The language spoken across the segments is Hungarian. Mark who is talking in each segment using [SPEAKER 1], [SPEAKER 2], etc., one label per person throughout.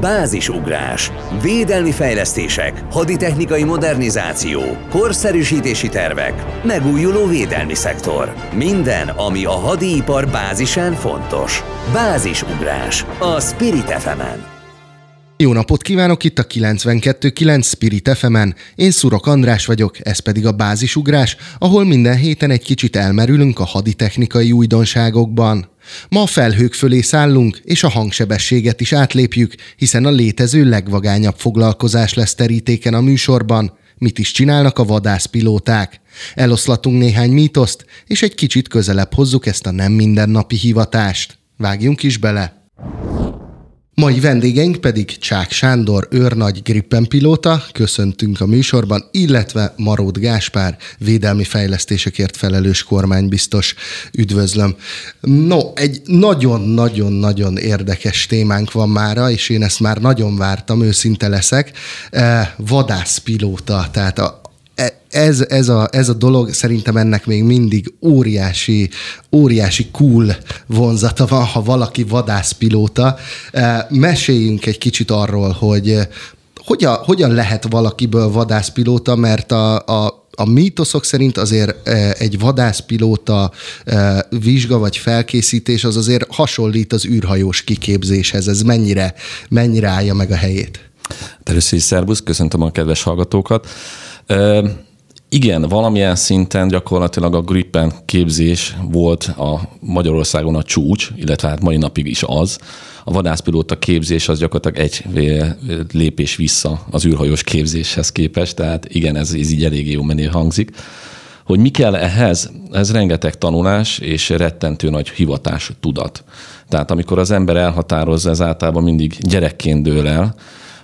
[SPEAKER 1] Bázisugrás, védelmi fejlesztések, haditechnikai modernizáció, korszerűsítési tervek, megújuló védelmi szektor. Minden, ami a hadipar bázisán fontos. Bázisugrás a Spirit fm -en.
[SPEAKER 2] Jó napot kívánok itt a 92.9 Spirit fm -en. Én Szurok András vagyok, ez pedig a Bázisugrás, ahol minden héten egy kicsit elmerülünk a haditechnikai újdonságokban. Ma a felhők fölé szállunk, és a hangsebességet is átlépjük, hiszen a létező legvagányabb foglalkozás lesz terítéken a műsorban. Mit is csinálnak a vadászpilóták? Eloszlatunk néhány mítoszt, és egy kicsit közelebb hozzuk ezt a nem mindennapi hivatást. Vágjunk is bele! Mai vendégeink pedig Csák Sándor, őrnagy Grippen pilóta, köszöntünk a műsorban, illetve Marót Gáspár, védelmi fejlesztésekért felelős kormánybiztos. Üdvözlöm. No, egy nagyon-nagyon-nagyon érdekes témánk van mára, és én ezt már nagyon vártam, őszinte leszek. Eh, vadászpilóta, tehát a, ez, ez, a, ez a dolog szerintem ennek még mindig óriási, óriási cool vonzata van, ha valaki vadászpilóta. E, meséljünk egy kicsit arról, hogy hogyan, hogyan lehet valakiből vadászpilóta, mert a, a a mítoszok szerint azért e, egy vadászpilóta vizsga vagy felkészítés az azért hasonlít az űrhajós kiképzéshez. Ez mennyire, mennyire állja meg a helyét?
[SPEAKER 3] Először is szervusz, köszöntöm a kedves hallgatókat. Igen, valamilyen szinten gyakorlatilag a Gripen képzés volt a Magyarországon a csúcs, illetve hát mai napig is az. A vadászpilóta képzés az gyakorlatilag egy lépés vissza az űrhajós képzéshez képest, tehát igen, ez, ez így eléggé jó menő hangzik. Hogy mi kell ehhez? Ez rengeteg tanulás és rettentő nagy hivatás tudat. Tehát amikor az ember elhatározza, ez általában mindig gyerekként dől el,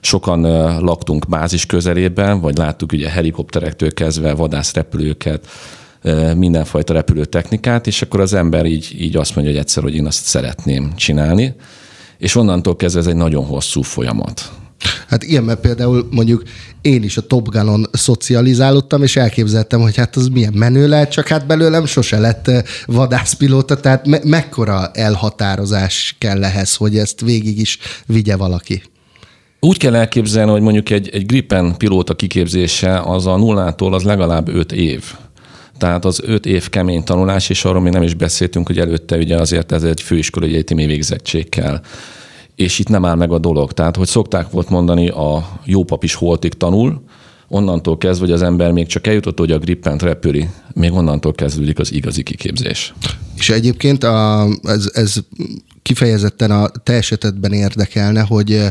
[SPEAKER 3] Sokan laktunk bázis közelében, vagy láttuk ugye helikopterektől kezdve vadászrepülőket, mindenfajta repülőtechnikát, és akkor az ember így, így azt mondja, hogy egyszer, hogy én azt szeretném csinálni, és onnantól kezdve ez egy nagyon hosszú folyamat.
[SPEAKER 2] Hát ilyen, mert például mondjuk én is a Top Gun-on szocializálódtam, és elképzeltem, hogy hát az milyen menő lehet, csak hát belőlem sose lett vadászpilóta, tehát me- mekkora elhatározás kell ehhez, hogy ezt végig is vigye valaki?
[SPEAKER 3] Úgy kell elképzelni, hogy mondjuk egy, egy Gripen pilóta kiképzése az a nullától az legalább öt év. Tehát az öt év kemény tanulás, és arról még nem is beszéltünk, hogy előtte ugye azért ez egy főiskolai egyetemi végzettség kell. És itt nem áll meg a dolog. Tehát, hogy szokták volt mondani, a jó pap is holtig tanul, onnantól kezdve, hogy az ember még csak eljutott, hogy a grippent repüli, még onnantól kezdődik az igazi kiképzés.
[SPEAKER 2] És egyébként a, ez, ez kifejezetten a te esetedben érdekelne, hogy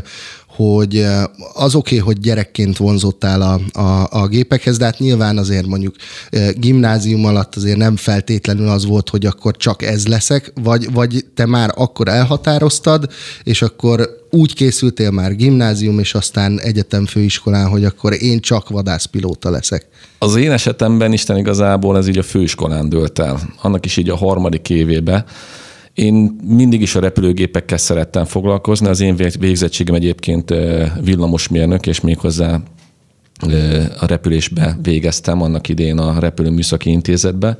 [SPEAKER 2] hogy az oké, okay, hogy gyerekként vonzottál a, a, a gépekhez, de hát nyilván azért mondjuk gimnázium alatt azért nem feltétlenül az volt, hogy akkor csak ez leszek, vagy, vagy te már akkor elhatároztad, és akkor úgy készültél már gimnázium, és aztán egyetem főiskolán, hogy akkor én csak vadászpilóta leszek.
[SPEAKER 3] Az én esetemben Isten igazából ez így a főiskolán dőlt el. Annak is így a harmadik évébe, én mindig is a repülőgépekkel szerettem foglalkozni. Az én végzettségem egyébként villamosmérnök, és méghozzá a repülésbe végeztem annak idén a Repülő Műszaki Intézetbe,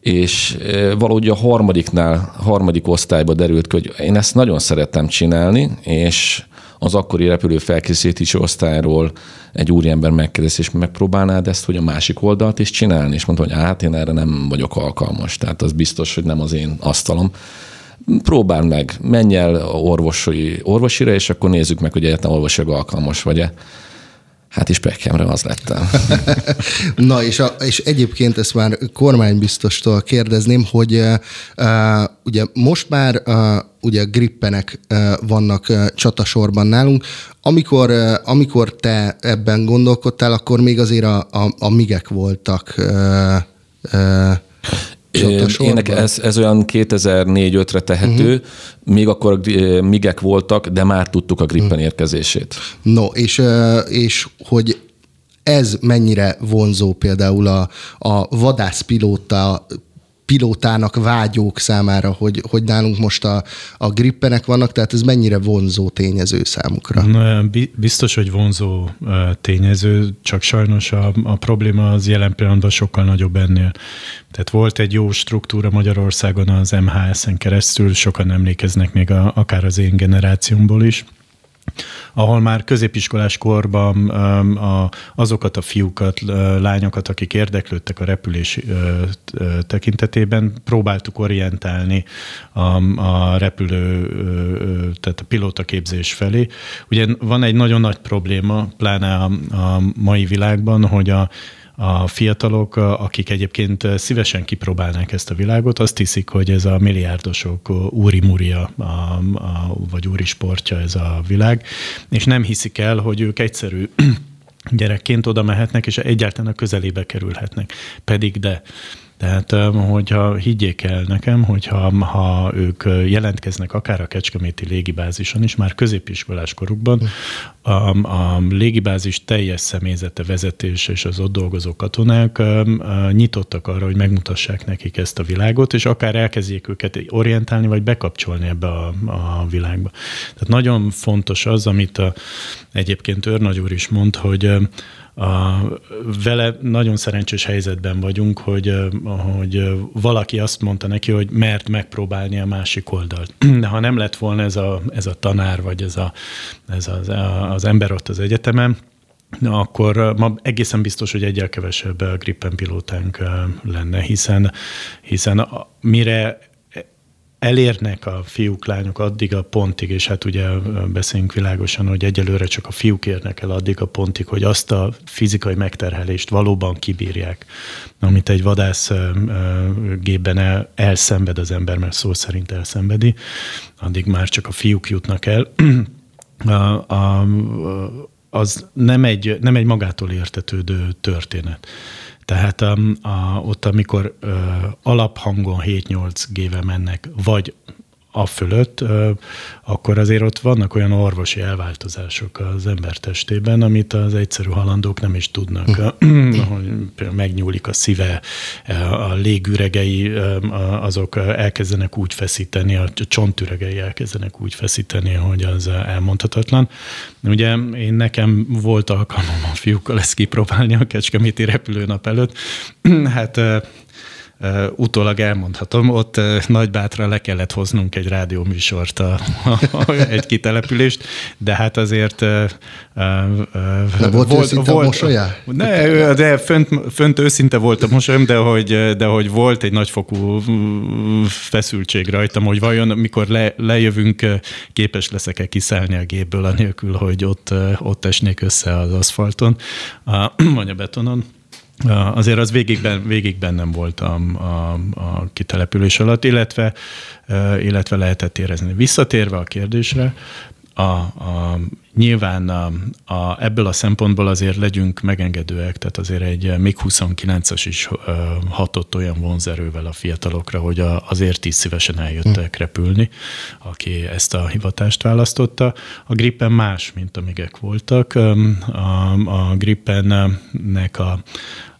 [SPEAKER 3] és valahogy a harmadiknál, harmadik osztályba derült hogy én ezt nagyon szerettem csinálni, és az akkori repülő felkészítési osztályról egy úriember megkérdezi, és megpróbálnád ezt, hogy a másik oldalt is csinálni, és mondta, hogy hát én erre nem vagyok alkalmas, tehát az biztos, hogy nem az én asztalom. Próbáld meg, menj el orvosi, orvosira, és akkor nézzük meg, hogy egyáltalán orvosilag alkalmas vagy-e. Hát is Beckhamre az lettem.
[SPEAKER 2] Na, és, a, és egyébként ezt már kormánybiztostól kérdezném, hogy uh, ugye most már uh, ugye grippenek uh, vannak uh, csatasorban nálunk. Amikor, uh, amikor te ebben gondolkodtál, akkor még azért a, a, a migek voltak uh, uh,
[SPEAKER 3] Ének ez, ez olyan 2004-5-re tehető, uh-huh. még akkor migek voltak, de már tudtuk a grippen uh-huh. érkezését.
[SPEAKER 2] No, és, és hogy ez mennyire vonzó például a, a vadászpilóta pilótának vágyók számára, hogy, hogy nálunk most a, a grippenek vannak, tehát ez mennyire vonzó tényező számukra?
[SPEAKER 4] Biztos, hogy vonzó tényező, csak sajnos a, a probléma az jelen pillanatban sokkal nagyobb ennél. Tehát volt egy jó struktúra Magyarországon az MHS-en keresztül, sokan emlékeznek még a, akár az én generációmból is, ahol már középiskolás korban azokat a fiúkat, lányokat, akik érdeklődtek a repülés tekintetében, próbáltuk orientálni a, repülő, tehát a pilótaképzés felé. Ugye van egy nagyon nagy probléma, pláne a mai világban, hogy a a fiatalok, akik egyébként szívesen kipróbálnák ezt a világot, azt hiszik, hogy ez a milliárdosok úri muria, a, a, vagy úri sportja ez a világ, és nem hiszik el, hogy ők egyszerű gyerekként oda mehetnek, és egyáltalán a közelébe kerülhetnek. Pedig de. Tehát, hogyha higgyék el nekem, hogyha ha ők jelentkeznek akár a Kecskeméti légibázison is, már középiskolás korukban, a, a légibázis teljes személyzete, vezetés és az ott dolgozó katonák nyitottak arra, hogy megmutassák nekik ezt a világot, és akár elkezdjék őket orientálni, vagy bekapcsolni ebbe a, a világba. Tehát nagyon fontos az, amit a, egyébként Őrnagy úr is mond, hogy a, vele nagyon szerencsés helyzetben vagyunk, hogy, hogy valaki azt mondta neki, hogy mert megpróbálni a másik oldalt. De ha nem lett volna ez a, ez a tanár, vagy ez, a, ez az, az ember ott az egyetemen, Na, akkor ma egészen biztos, hogy egyel kevesebb Gripen pilótánk lenne, hiszen, hiszen mire elérnek a fiúk, lányok addig a pontig, és hát ugye beszéljünk világosan, hogy egyelőre csak a fiúk érnek el addig a pontig, hogy azt a fizikai megterhelést valóban kibírják, amit egy vadász gépben el, elszenved az ember, mert szó szerint elszenvedi, addig már csak a fiúk jutnak el. A, a, az nem egy, nem egy magától értetődő történet. Tehát um, a, ott, amikor uh, alaphangon 7-8 géve mennek, vagy a fölött, akkor azért ott vannak olyan orvosi elváltozások az ember testében, amit az egyszerű halandók nem is tudnak. Hm. hogy például megnyúlik a szíve, a légüregei azok elkezdenek úgy feszíteni, a csontüregei elkezdenek úgy feszíteni, hogy az elmondhatatlan. Ugye én nekem volt alkalmam a fiúkkal ezt kipróbálni a Kecskeméti repülőnap előtt. hát utólag elmondhatom, ott nagybátra le kellett hoznunk egy rádióműsort, a, a, egy kitelepülést, de hát azért... De
[SPEAKER 2] volt, volt, volt a mosolyá?
[SPEAKER 4] Ne, de fönt, fönt őszinte volt a mosolyom, de hogy, de hogy volt egy nagyfokú feszültség rajtam, hogy vajon mikor le, lejövünk, képes leszek-e kiszállni a gépből, anélkül, hogy ott, ott esnék össze az aszfalton, vagy a betonon. Azért az végig, ben, végig bennem volt a, a, kitelepülés alatt, illetve, illetve lehetett érezni. Visszatérve a kérdésre, a, a, nyilván a, a, ebből a szempontból azért legyünk megengedőek, tehát azért egy MiG-29-as is ö, hatott olyan vonzerővel a fiatalokra, hogy a, azért is szívesen eljöttek hm. repülni, aki ezt a hivatást választotta. A Gripen más, mint amigek voltak. A, a Gripennek a,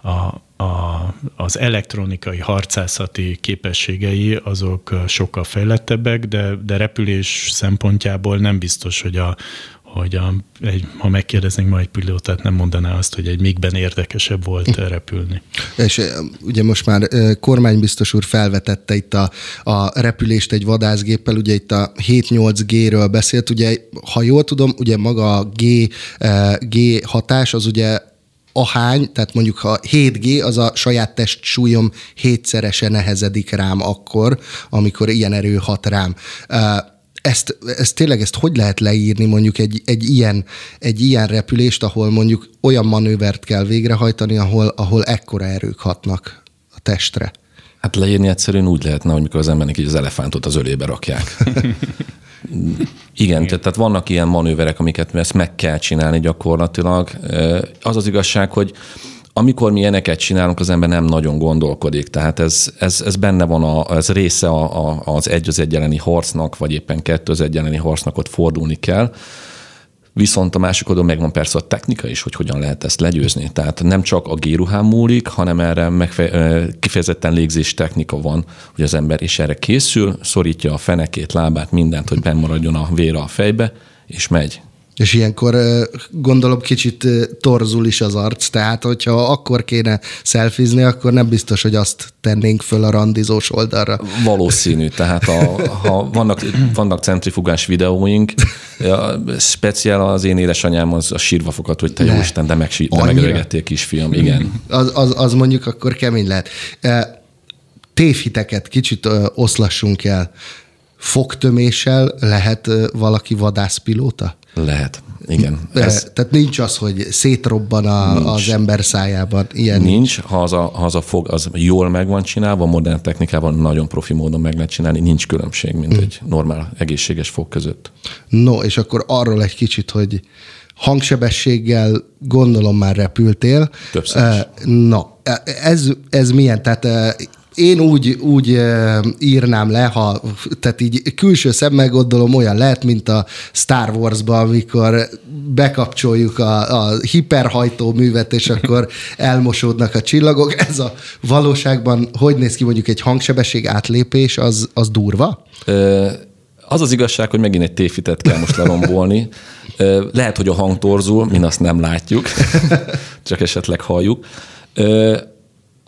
[SPEAKER 4] a, a, az elektronikai harcászati képességei azok sokkal fejlettebbek, de, de repülés szempontjából nem biztos, hogy a, hogy a, egy, ha megkérdeznénk ma egy pilótát, nem mondaná azt, hogy egy mégben érdekesebb volt repülni.
[SPEAKER 2] És ugye most már kormánybiztos úr felvetette itt a, a repülést egy vadászgéppel, ugye itt a 7-8G-ről beszélt, ugye ha jól tudom, ugye maga a G, G hatás az ugye ahány, tehát mondjuk ha 7G, az a saját test súlyom hétszerese nehezedik rám akkor, amikor ilyen erő hat rám. Ezt, ezt tényleg ezt hogy lehet leírni mondjuk egy, egy, ilyen, egy ilyen repülést, ahol mondjuk olyan manővert kell végrehajtani, ahol, ahol ekkora erők hatnak a testre?
[SPEAKER 3] Hát leírni egyszerűen úgy lehetne, hogy mikor az embernek így az elefántot az ölébe rakják. Igen, tehát vannak ilyen manőverek, amiket ezt meg kell csinálni gyakorlatilag. Az az igazság, hogy amikor mi ilyeneket csinálunk, az ember nem nagyon gondolkodik. Tehát ez, ez, ez benne van, a, ez része a, a, az egy az egy harcnak, vagy éppen kettő az egy harcnak, ott fordulni kell. Viszont a másik oldalon megvan persze a technika is, hogy hogyan lehet ezt legyőzni. Tehát nem csak a géruhán múlik, hanem erre megfe- kifejezetten légzés technika van, hogy az ember is erre készül, szorítja a fenekét, lábát, mindent, hogy maradjon a vér a fejbe, és megy.
[SPEAKER 2] És ilyenkor gondolom kicsit torzul is az arc, tehát hogyha akkor kéne szelfizni, akkor nem biztos, hogy azt tennénk föl a randizós oldalra.
[SPEAKER 3] Valószínű, tehát a, ha vannak, vannak centrifugás videóink, speciál az én édesanyám az a sírva fogad, hogy te jó Isten, de, meg, de megöregettél kisfiam, igen.
[SPEAKER 2] Az, az, az mondjuk akkor kemény lehet. Tévhiteket kicsit oszlassunk el fogtöméssel lehet valaki vadászpilóta?
[SPEAKER 3] Lehet, igen.
[SPEAKER 2] Ez... Tehát nincs az, hogy szétrobban a, nincs. az ember szájában. Ilyen
[SPEAKER 3] nincs, ha az, a, ha az a fog az jól meg van csinálva, modern technikával nagyon profi módon meg lehet csinálni, nincs különbség, mint hmm. egy normál, egészséges fog között.
[SPEAKER 2] No, és akkor arról egy kicsit, hogy hangsebességgel gondolom már repültél.
[SPEAKER 3] Többször
[SPEAKER 2] is. Na, ez, ez milyen? Tehát én úgy, úgy írnám le, ha, tehát így külső szemmel gondolom olyan lehet, mint a Star Wars-ban, amikor bekapcsoljuk a, a hiperhajtó művet, és akkor elmosódnak a csillagok. Ez a valóságban hogy néz ki mondjuk egy hangsebesség átlépés, az, az durva?
[SPEAKER 3] Az az igazság, hogy megint egy tévhitet kell most lerombolni. Lehet, hogy a hang torzul, mi azt nem látjuk, csak esetleg halljuk.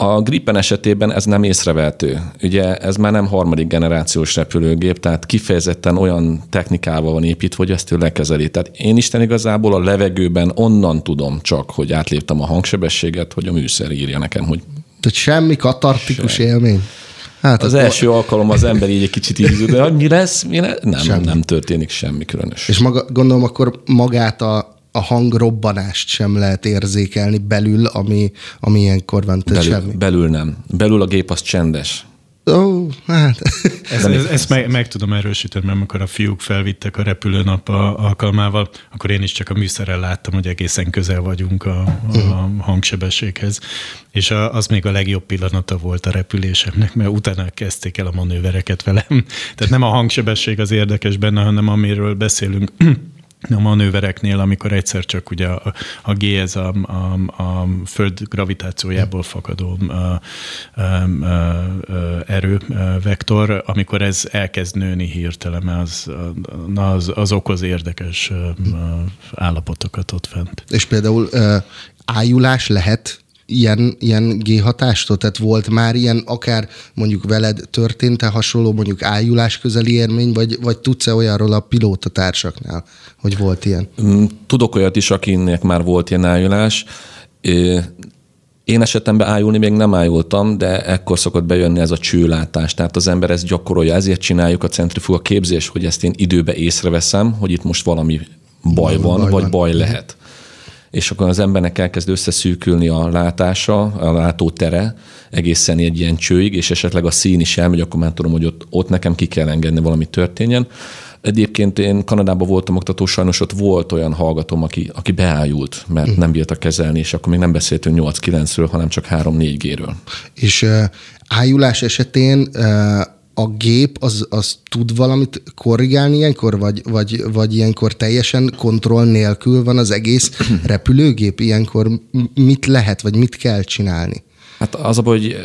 [SPEAKER 3] A Gripen esetében ez nem észrevehető. Ugye ez már nem harmadik generációs repülőgép, tehát kifejezetten olyan technikával van építve, hogy ezt ő lekezeli. Tehát én Isten igazából a levegőben onnan tudom csak, hogy átléptem a hangsebességet, hogy a műszer írja nekem, hogy...
[SPEAKER 2] Tehát semmi katartikus sem. élmény?
[SPEAKER 3] Hát az első alkalom az ember így egy kicsit így, de mi lesz, mi lesz? Nem, semmi. nem történik semmi különös.
[SPEAKER 2] És maga, gondolom akkor magát a a hangrobbanást sem lehet érzékelni belül, ami, ami ilyenkor van.
[SPEAKER 3] Belül, semmi. belül nem. Belül a gép az csendes.
[SPEAKER 2] Ó, oh, hát.
[SPEAKER 4] Ezt, ez, ezt meg, meg tudom erősíteni, mert amikor a fiúk felvittek a repülőnap alkalmával, akkor én is csak a műszerrel láttam, hogy egészen közel vagyunk a, a uh-huh. hangsebességhez. És a, az még a legjobb pillanata volt a repülésemnek, mert utána kezdték el a manővereket velem. Tehát nem a hangsebesség az érdekes benne, hanem amiről beszélünk a manővereknél, amikor egyszer csak ugye a, a G, ez a, a, a föld gravitációjából fakadó a, a, a, erő vektor, amikor ez elkezd nőni hirtelen, az, az, az okoz érdekes állapotokat ott fent.
[SPEAKER 2] És például ájulás lehet ilyen, ilyen G-hatástól? Tehát volt már ilyen, akár mondjuk veled történt-e hasonló mondjuk ájulás közeli élmény, vagy, vagy tudsz-e olyanról a pilóta társaknál, hogy volt ilyen?
[SPEAKER 3] Mm, tudok olyat is, akinek már volt ilyen ájulás. Én esetemben ájulni még nem ájultam, de ekkor szokott bejönni ez a csőlátás. Tehát az ember ezt gyakorolja, ezért csináljuk a centrifuga képzés, hogy ezt én időbe észreveszem, hogy itt most valami baj van, baj vagy van. baj lehet és akkor az embernek elkezd összeszűkülni a látása, a látótere egészen egy ilyen csőig, és esetleg a szín is elmegy, akkor már tudom, hogy ott, ott nekem ki kell engedni, valami történjen. Egyébként én Kanadában voltam oktató, sajnos ott volt olyan hallgatóm, aki, aki beájult, mert uh. nem bírta kezelni, és akkor még nem beszéltünk 8-9-ről, hanem csak 3-4G-ről.
[SPEAKER 2] És uh, ájulás esetén uh, a gép az, az tud valamit korrigálni ilyenkor, vagy, vagy, vagy ilyenkor teljesen kontroll nélkül van az egész repülőgép? Ilyenkor mit lehet, vagy mit kell csinálni?
[SPEAKER 3] Hát az a hogy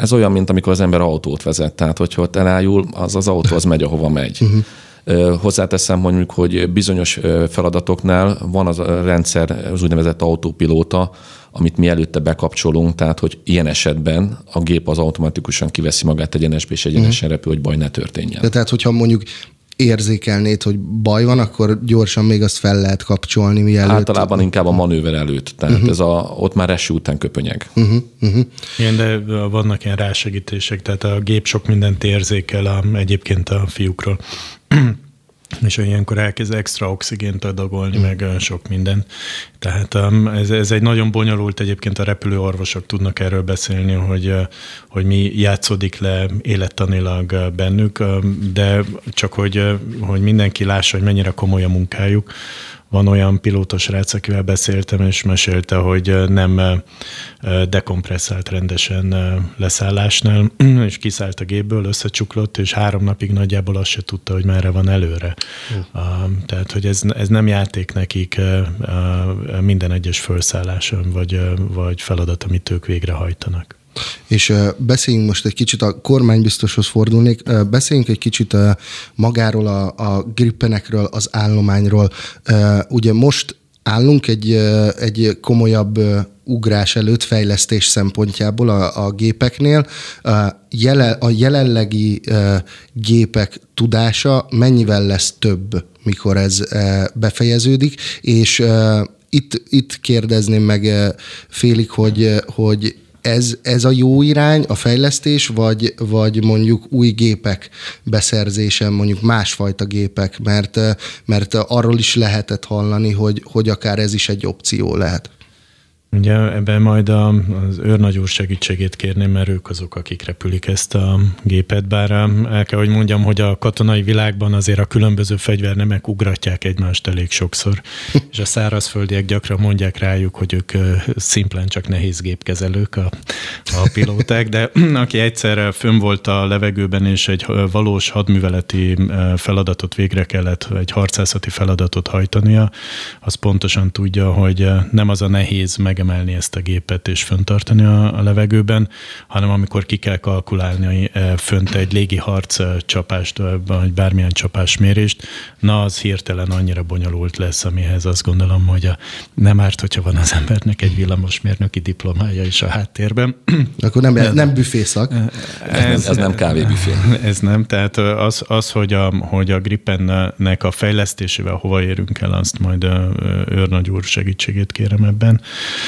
[SPEAKER 3] ez olyan, mint amikor az ember autót vezet. Tehát, hogyha ott elájul, az az autó az megy, ahova megy. Uh-huh. Hozzáteszem mondjuk, hogy bizonyos feladatoknál van az a rendszer, az úgynevezett autópilóta, amit mi előtte bekapcsolunk, tehát hogy ilyen esetben a gép az automatikusan kiveszi magát egyenesbe, és egyenesen uh-huh. repül, hogy baj ne történjen.
[SPEAKER 2] De tehát, hogyha mondjuk érzékelnéd, hogy baj van, akkor gyorsan még azt fel lehet kapcsolni, mielőtt...
[SPEAKER 3] Általában inkább a manőver előtt, tehát uh-huh. ez a, ott már eső után köpönyeg. Uh-huh.
[SPEAKER 4] Uh-huh. Igen, de vannak ilyen rásegítések, tehát a gép sok mindent érzékel a, egyébként a fiúkról és ilyenkor elkezd extra oxigént adagolni, mm. meg sok minden. Tehát ez, ez egy nagyon bonyolult, egyébként a repülőorvosok tudnak erről beszélni, hogy, hogy mi játszódik le élettanilag bennük, de csak hogy, hogy mindenki lássa, hogy mennyire komoly a munkájuk, van olyan pilótos rác, akivel beszéltem, és mesélte, hogy nem dekompresszált rendesen leszállásnál, és kiszállt a gépből, összecsuklott, és három napig nagyjából azt se tudta, hogy merre van előre. Uh. Tehát, hogy ez, ez nem játék nekik minden egyes felszálláson, vagy, vagy feladat, amit ők végrehajtanak.
[SPEAKER 2] És beszéljünk most egy kicsit, a kormánybiztoshoz fordulnék, beszéljünk egy kicsit magáról, a, a grippenekről, az állományról. Ugye most állunk egy, egy komolyabb ugrás előtt fejlesztés szempontjából a, a gépeknél. A, jelen, a jelenlegi gépek tudása mennyivel lesz több, mikor ez befejeződik, és itt, itt kérdezném meg félig, hogy, hogy ez, ez a jó irány, a fejlesztés, vagy, vagy mondjuk új gépek beszerzése, mondjuk másfajta gépek, mert, mert arról is lehetett hallani, hogy, hogy akár ez is egy opció lehet.
[SPEAKER 4] Ugye ebben majd az őrnagyúr segítségét kérném, mert ők azok, akik repülik ezt a gépet, bár el kell, hogy mondjam, hogy a katonai világban azért a különböző fegyvernemek ugratják egymást elég sokszor, és a szárazföldiek gyakran mondják rájuk, hogy ők szimplán csak nehéz gépkezelők a, a pilóták, de aki egyszer fönn volt a levegőben, és egy valós hadműveleti feladatot végre kellett, egy harcászati feladatot hajtania, az pontosan tudja, hogy nem az a nehéz meg megemelni ezt a gépet és föntartani a, a levegőben, hanem amikor ki kell kalkulálni e, fönt egy légi harc e, csapást, vagy bármilyen csapásmérést, na az hirtelen annyira bonyolult lesz, amihez azt gondolom, hogy a, nem árt, hogyha van az embernek egy villamosmérnöki diplomája is a háttérben.
[SPEAKER 2] Akkor nem, nem büfészak.
[SPEAKER 3] Ez, ez nem kávébüfé.
[SPEAKER 4] Ez nem, tehát az, az hogy, a, hogy a Gripennek a fejlesztésével hova érünk el, azt majd őrnagy úr segítségét kérem ebben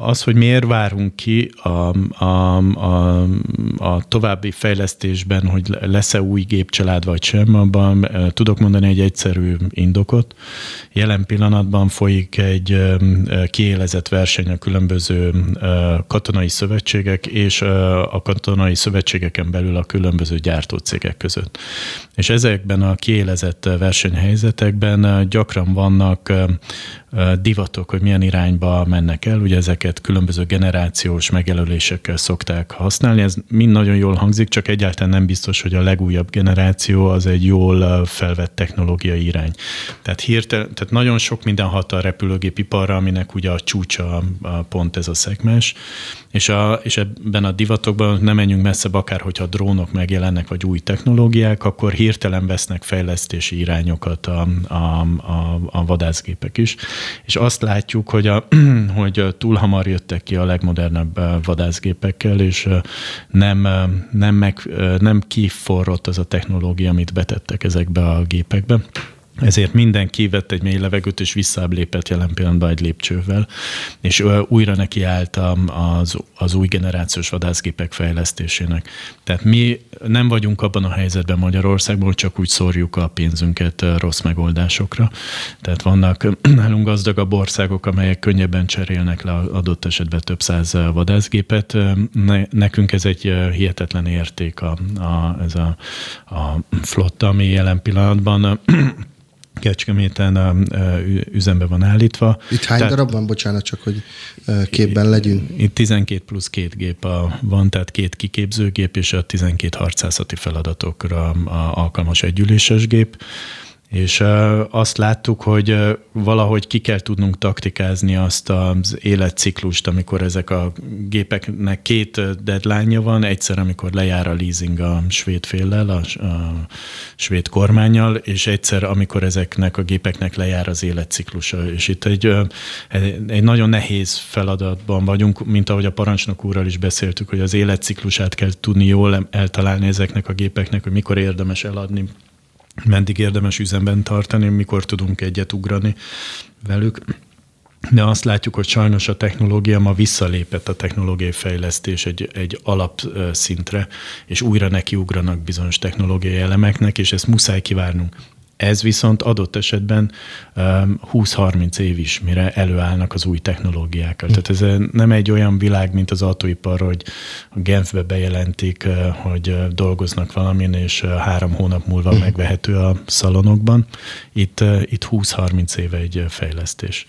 [SPEAKER 4] az, hogy miért várunk ki a, a, a, a további fejlesztésben, hogy lesz-e új gépcsalád vagy sem, abban tudok mondani egy egyszerű indokot. Jelen pillanatban folyik egy kiélezett verseny a különböző katonai szövetségek és a katonai szövetségeken belül a különböző gyártócégek között. És ezekben a kiélezett versenyhelyzetekben gyakran vannak divatok, hogy milyen irányba mennek el. Ugye ezeket különböző generációs megjelölésekkel szokták használni. Ez mind nagyon jól hangzik, csak egyáltalán nem biztos, hogy a legújabb generáció az egy jól felvett technológiai irány. Tehát, hirtelen, tehát nagyon sok minden hat a repülőgépiparra, aminek ugye a csúcsa a pont ez a szegmens, és, a, és ebben a divatokban nem menjünk messze, akár hogyha drónok megjelennek, vagy új technológiák, akkor hirtelen vesznek fejlesztési irányokat a, a, a, a vadászgépek is. És azt látjuk, hogy, a, hogy túl hamar jöttek ki a legmodernebb vadászgépekkel, és nem, nem, meg, nem kiforrott az a technológia, amit betettek ezekbe a gépekbe. Ezért mindenki vett egy mély levegőt, és visszább lépett jelen pillanatban egy lépcsővel, és újra nekiálltam az, az új generációs vadászgépek fejlesztésének. Tehát mi nem vagyunk abban a helyzetben Magyarországban, hogy csak úgy szórjuk a pénzünket rossz megoldásokra. Tehát vannak nálunk gazdagabb országok, amelyek könnyebben cserélnek le adott esetben több száz vadászgépet. nekünk ez egy hihetetlen érték, a, a, ez a, a flotta, ami jelen pillanatban Kecskeméten üzembe van állítva.
[SPEAKER 2] Itt hány tehát, darab van? Bocsánat, csak hogy képben legyünk.
[SPEAKER 4] Itt 12 plusz két gép a, van, tehát két kiképzőgép és a 12 harcászati feladatokra a, alkalmas együléses gép és azt láttuk, hogy valahogy ki kell tudnunk taktikázni azt az életciklust, amikor ezek a gépeknek két deadline van, egyszer, amikor lejár a leasing a svéd féllel, a, svéd kormányjal, és egyszer, amikor ezeknek a gépeknek lejár az életciklusa. És itt egy, egy nagyon nehéz feladatban vagyunk, mint ahogy a parancsnok úrral is beszéltük, hogy az életciklusát kell tudni jól eltalálni ezeknek a gépeknek, hogy mikor érdemes eladni, meddig érdemes üzemben tartani, mikor tudunk egyet ugrani velük. De azt látjuk, hogy sajnos a technológia ma visszalépett a technológiai fejlesztés egy, egy alapszintre, és újra nekiugranak bizonyos technológiai elemeknek, és ezt muszáj kivárnunk. Ez viszont adott esetben 20-30 év is, mire előállnak az új technológiákkal. Tehát ez nem egy olyan világ, mint az autóipar, hogy a Genfbe bejelentik, hogy dolgoznak valamin, és három hónap múlva hm. megvehető a szalonokban. Itt, itt 20-30 éve egy fejlesztés.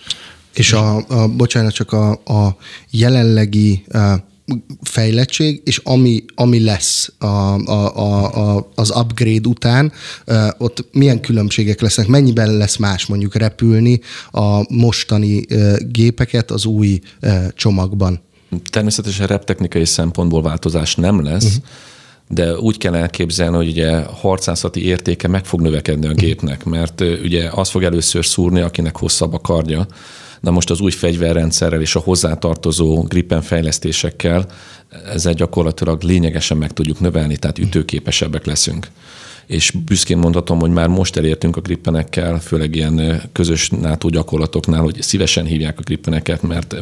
[SPEAKER 2] És a, a bocsánat, csak a, a jelenlegi fejlettség, és ami, ami lesz a, a, a, a, az upgrade után, ott milyen különbségek lesznek, mennyiben lesz más mondjuk repülni a mostani gépeket az új csomagban?
[SPEAKER 3] Természetesen reptechnikai szempontból változás nem lesz, uh-huh. de úgy kell elképzelni, hogy ugye harcászati értéke meg fog növekedni a gépnek, mert ugye az fog először szúrni, akinek hosszabb a kardja, Na most az új fegyverrendszerrel és a hozzátartozó Gripen fejlesztésekkel ezzel gyakorlatilag lényegesen meg tudjuk növelni, tehát ütőképesebbek leszünk és büszkén mondhatom, hogy már most elértünk a grippenekkel, főleg ilyen közös NATO gyakorlatoknál, hogy szívesen hívják a grippeneket, mert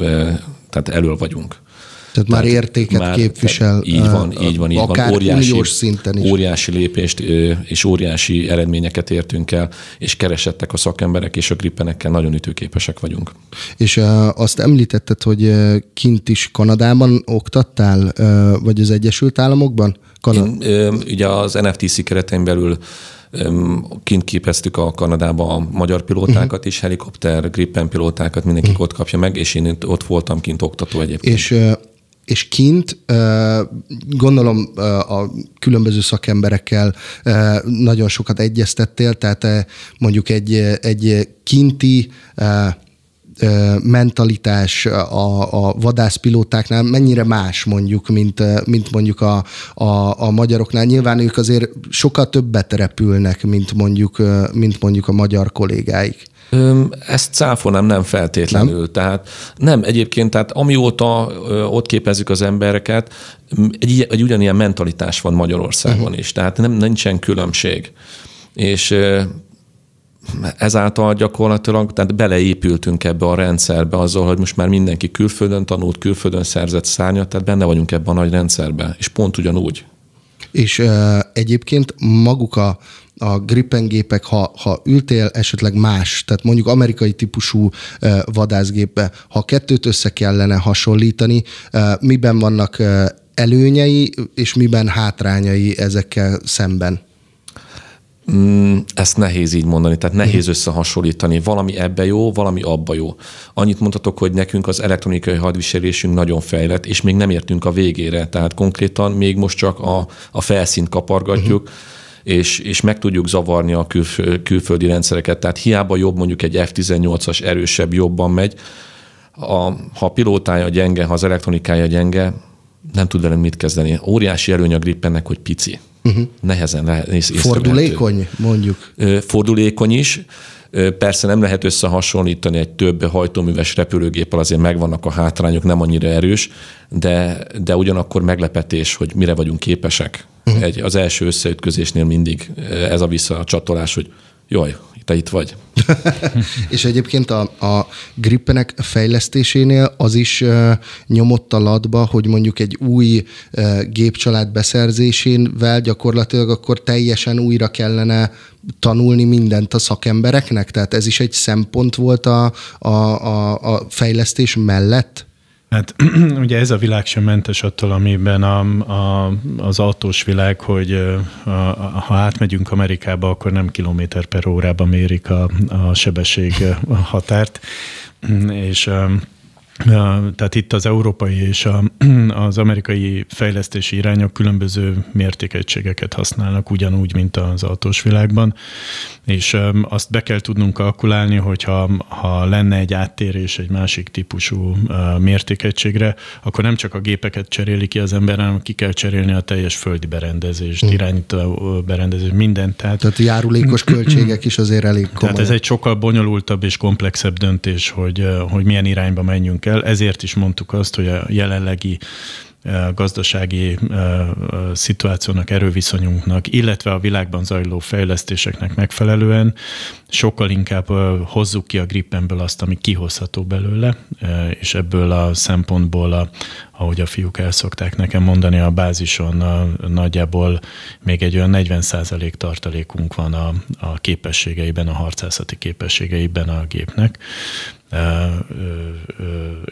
[SPEAKER 3] tehát elől vagyunk.
[SPEAKER 2] Tehát, már értéket már, képvisel.
[SPEAKER 3] Így van, így van, így
[SPEAKER 2] akár
[SPEAKER 3] van.
[SPEAKER 2] Óriási, szinten is.
[SPEAKER 3] óriási lépést és óriási eredményeket értünk el, és keresettek a szakemberek, és a grippenekkel nagyon ütőképesek vagyunk.
[SPEAKER 2] És azt említetted, hogy kint is Kanadában oktattál, vagy az Egyesült Államokban?
[SPEAKER 3] Kanad- Én, ugye az NFTC keretein belül kint képeztük a Kanadába a magyar pilótákat uh-huh. is, helikopter, Gripen pilótákat, mindenki uh-huh. ott kapja meg, és én ott voltam kint oktató egyébként.
[SPEAKER 2] És és kint gondolom a különböző szakemberekkel nagyon sokat egyeztettél, tehát mondjuk egy, egy kinti mentalitás a, a vadászpilótáknál mennyire más mondjuk, mint, mint mondjuk a, a, a magyaroknál. Nyilván ők azért sokkal többet repülnek, mint mondjuk, mint mondjuk a magyar kollégáik.
[SPEAKER 3] Ezt cáfolnám nem feltétlenül. Nem? Tehát nem, egyébként, tehát amióta ott képezzük az embereket, egy, egy ugyanilyen mentalitás van Magyarországon uh-huh. is. Tehát nem nincsen különbség. És ezáltal gyakorlatilag tehát beleépültünk ebbe a rendszerbe azzal, hogy most már mindenki külföldön tanult, külföldön szerzett szárnyat, tehát benne vagyunk ebben a nagy rendszerben, és pont ugyanúgy.
[SPEAKER 2] És uh, egyébként maguk a, a Gripen gépek, ha, ha ültél esetleg más, tehát mondjuk amerikai típusú uh, vadászgépbe, ha kettőt össze kellene hasonlítani, uh, miben vannak uh, előnyei, és miben hátrányai ezekkel szemben?
[SPEAKER 3] Mm, ezt nehéz így mondani, tehát nehéz összehasonlítani. Valami ebbe jó, valami abba jó. Annyit mondhatok, hogy nekünk az elektronikai hadviselésünk nagyon fejlett, és még nem értünk a végére. Tehát konkrétan még most csak a, a felszínt kapargatjuk, uh-huh és, és meg tudjuk zavarni a külf- külföldi rendszereket. Tehát hiába jobb mondjuk egy F-18-as erősebb, jobban megy, a, ha a pilótája gyenge, ha az elektronikája gyenge, nem tud velünk mit kezdeni. Óriási előny a grippennek, hogy pici. Uh-huh. Nehezen lehet.
[SPEAKER 2] Fordulékony, mondjuk.
[SPEAKER 3] Fordulékony is. Persze nem lehet összehasonlítani egy több hajtóműves repülőgéppel, azért megvannak a hátrányok, nem annyira erős, de, de ugyanakkor meglepetés, hogy mire vagyunk képesek. Uh-huh. Egy, az első összeütközésnél mindig ez a visszacsatolás, hogy jaj, te itt vagy.
[SPEAKER 2] és egyébként a, a grippenek fejlesztésénél az is uh, nyomott a latba, hogy mondjuk egy új uh, gépcsalád beszerzésével gyakorlatilag akkor teljesen újra kellene tanulni mindent a szakembereknek? Tehát ez is egy szempont volt a, a, a, a fejlesztés mellett?
[SPEAKER 4] Hát ugye ez a világ sem mentes attól, amiben a, a, az autós világ, hogy a, a, ha átmegyünk Amerikába, akkor nem kilométer per órába mérik a, a sebesség határt, és tehát itt az európai és a, az amerikai fejlesztési irányok különböző mértékegységeket használnak, ugyanúgy, mint az autós világban, és azt be kell tudnunk kalkulálni, hogyha ha lenne egy áttérés egy másik típusú mértékegységre, akkor nem csak a gépeket cseréli ki az ember, hanem ki kell cserélni a teljes földi berendezést, hmm. irányító berendezést, mindent.
[SPEAKER 2] Tehát, tehát járulékos költségek is azért elég komoly.
[SPEAKER 4] Tehát ez egy sokkal bonyolultabb és komplexebb döntés, hogy, hogy milyen irányba menjünk el. Ezért is mondtuk azt, hogy a jelenlegi gazdasági szituációnak, erőviszonyunknak, illetve a világban zajló fejlesztéseknek megfelelően sokkal inkább hozzuk ki a grippenből azt, ami kihozható belőle, és ebből a szempontból, a, ahogy a fiúk el szokták nekem mondani, a bázison a, nagyjából még egy olyan 40% tartalékunk van a, a képességeiben, a harcászati képességeiben a gépnek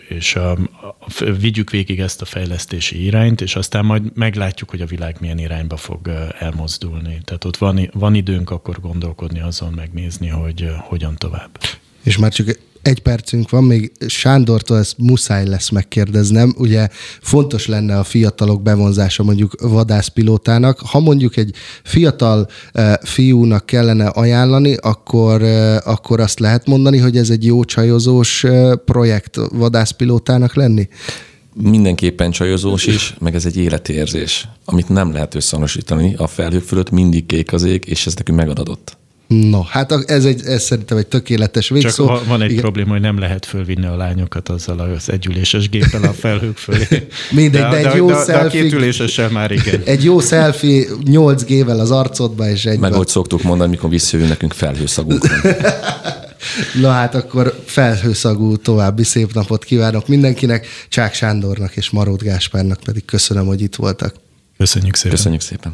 [SPEAKER 4] és a, a, vigyük végig ezt a fejlesztési irányt, és aztán majd meglátjuk, hogy a világ milyen irányba fog elmozdulni. Tehát ott van, van időnk akkor gondolkodni azon, megnézni, hogy hogyan tovább.
[SPEAKER 2] És már csak egy percünk van, még Sándortól ezt muszáj lesz megkérdeznem. Ugye fontos lenne a fiatalok bevonzása mondjuk vadászpilótának. Ha mondjuk egy fiatal uh, fiúnak kellene ajánlani, akkor, uh, akkor azt lehet mondani, hogy ez egy jó csajozós uh, projekt vadászpilótának lenni?
[SPEAKER 3] mindenképpen csajozós is, meg ez egy életérzés, amit nem lehet összehasonlítani. A felhők fölött mindig kék az ég, és ez nekünk megadatott.
[SPEAKER 2] No, hát ez, egy, ez szerintem egy tökéletes végszó.
[SPEAKER 4] Csak van egy Igen. probléma, hogy nem lehet fölvinni a lányokat azzal az együléses géppel a felhők fölé.
[SPEAKER 2] Mindegy, de, de, egy jó de, selfie,
[SPEAKER 4] de a sem már igen.
[SPEAKER 2] Egy jó selfie 8G-vel az arcodba és egy.
[SPEAKER 3] Meg hogy szoktuk mondani, mikor visszajövünk nekünk felhőszagunk.
[SPEAKER 2] Na hát akkor felhőszagú további szép napot kívánok mindenkinek, Csák Sándornak és Marót Gáspárnak pedig köszönöm, hogy itt voltak.
[SPEAKER 4] Köszönjük szépen.
[SPEAKER 3] Köszönjük szépen.